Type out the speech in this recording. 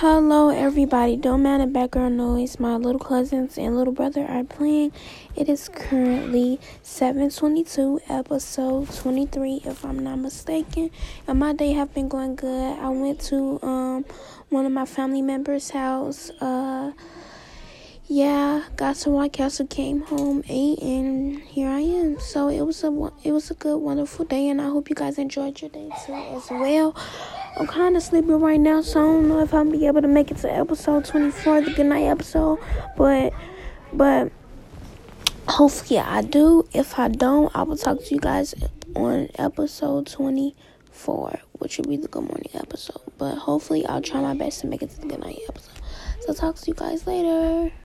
Hello, everybody. Don't mind the background noise. My little cousins and little brother are playing. It is currently 7:22, episode 23, if I'm not mistaken. And my day have been going good. I went to um one of my family members' house. Uh, yeah, got some White Castle, came home, ate, and here I am. So it was a it was a good, wonderful day, and I hope you guys enjoyed your day too as well. I'm kind of sleepy right now, so I don't know if I'll be able to make it to episode 24, the goodnight episode. But, but hopefully I do. If I don't, I will talk to you guys on episode 24, which will be the good morning episode. But hopefully I'll try my best to make it to the goodnight episode. So talk to you guys later.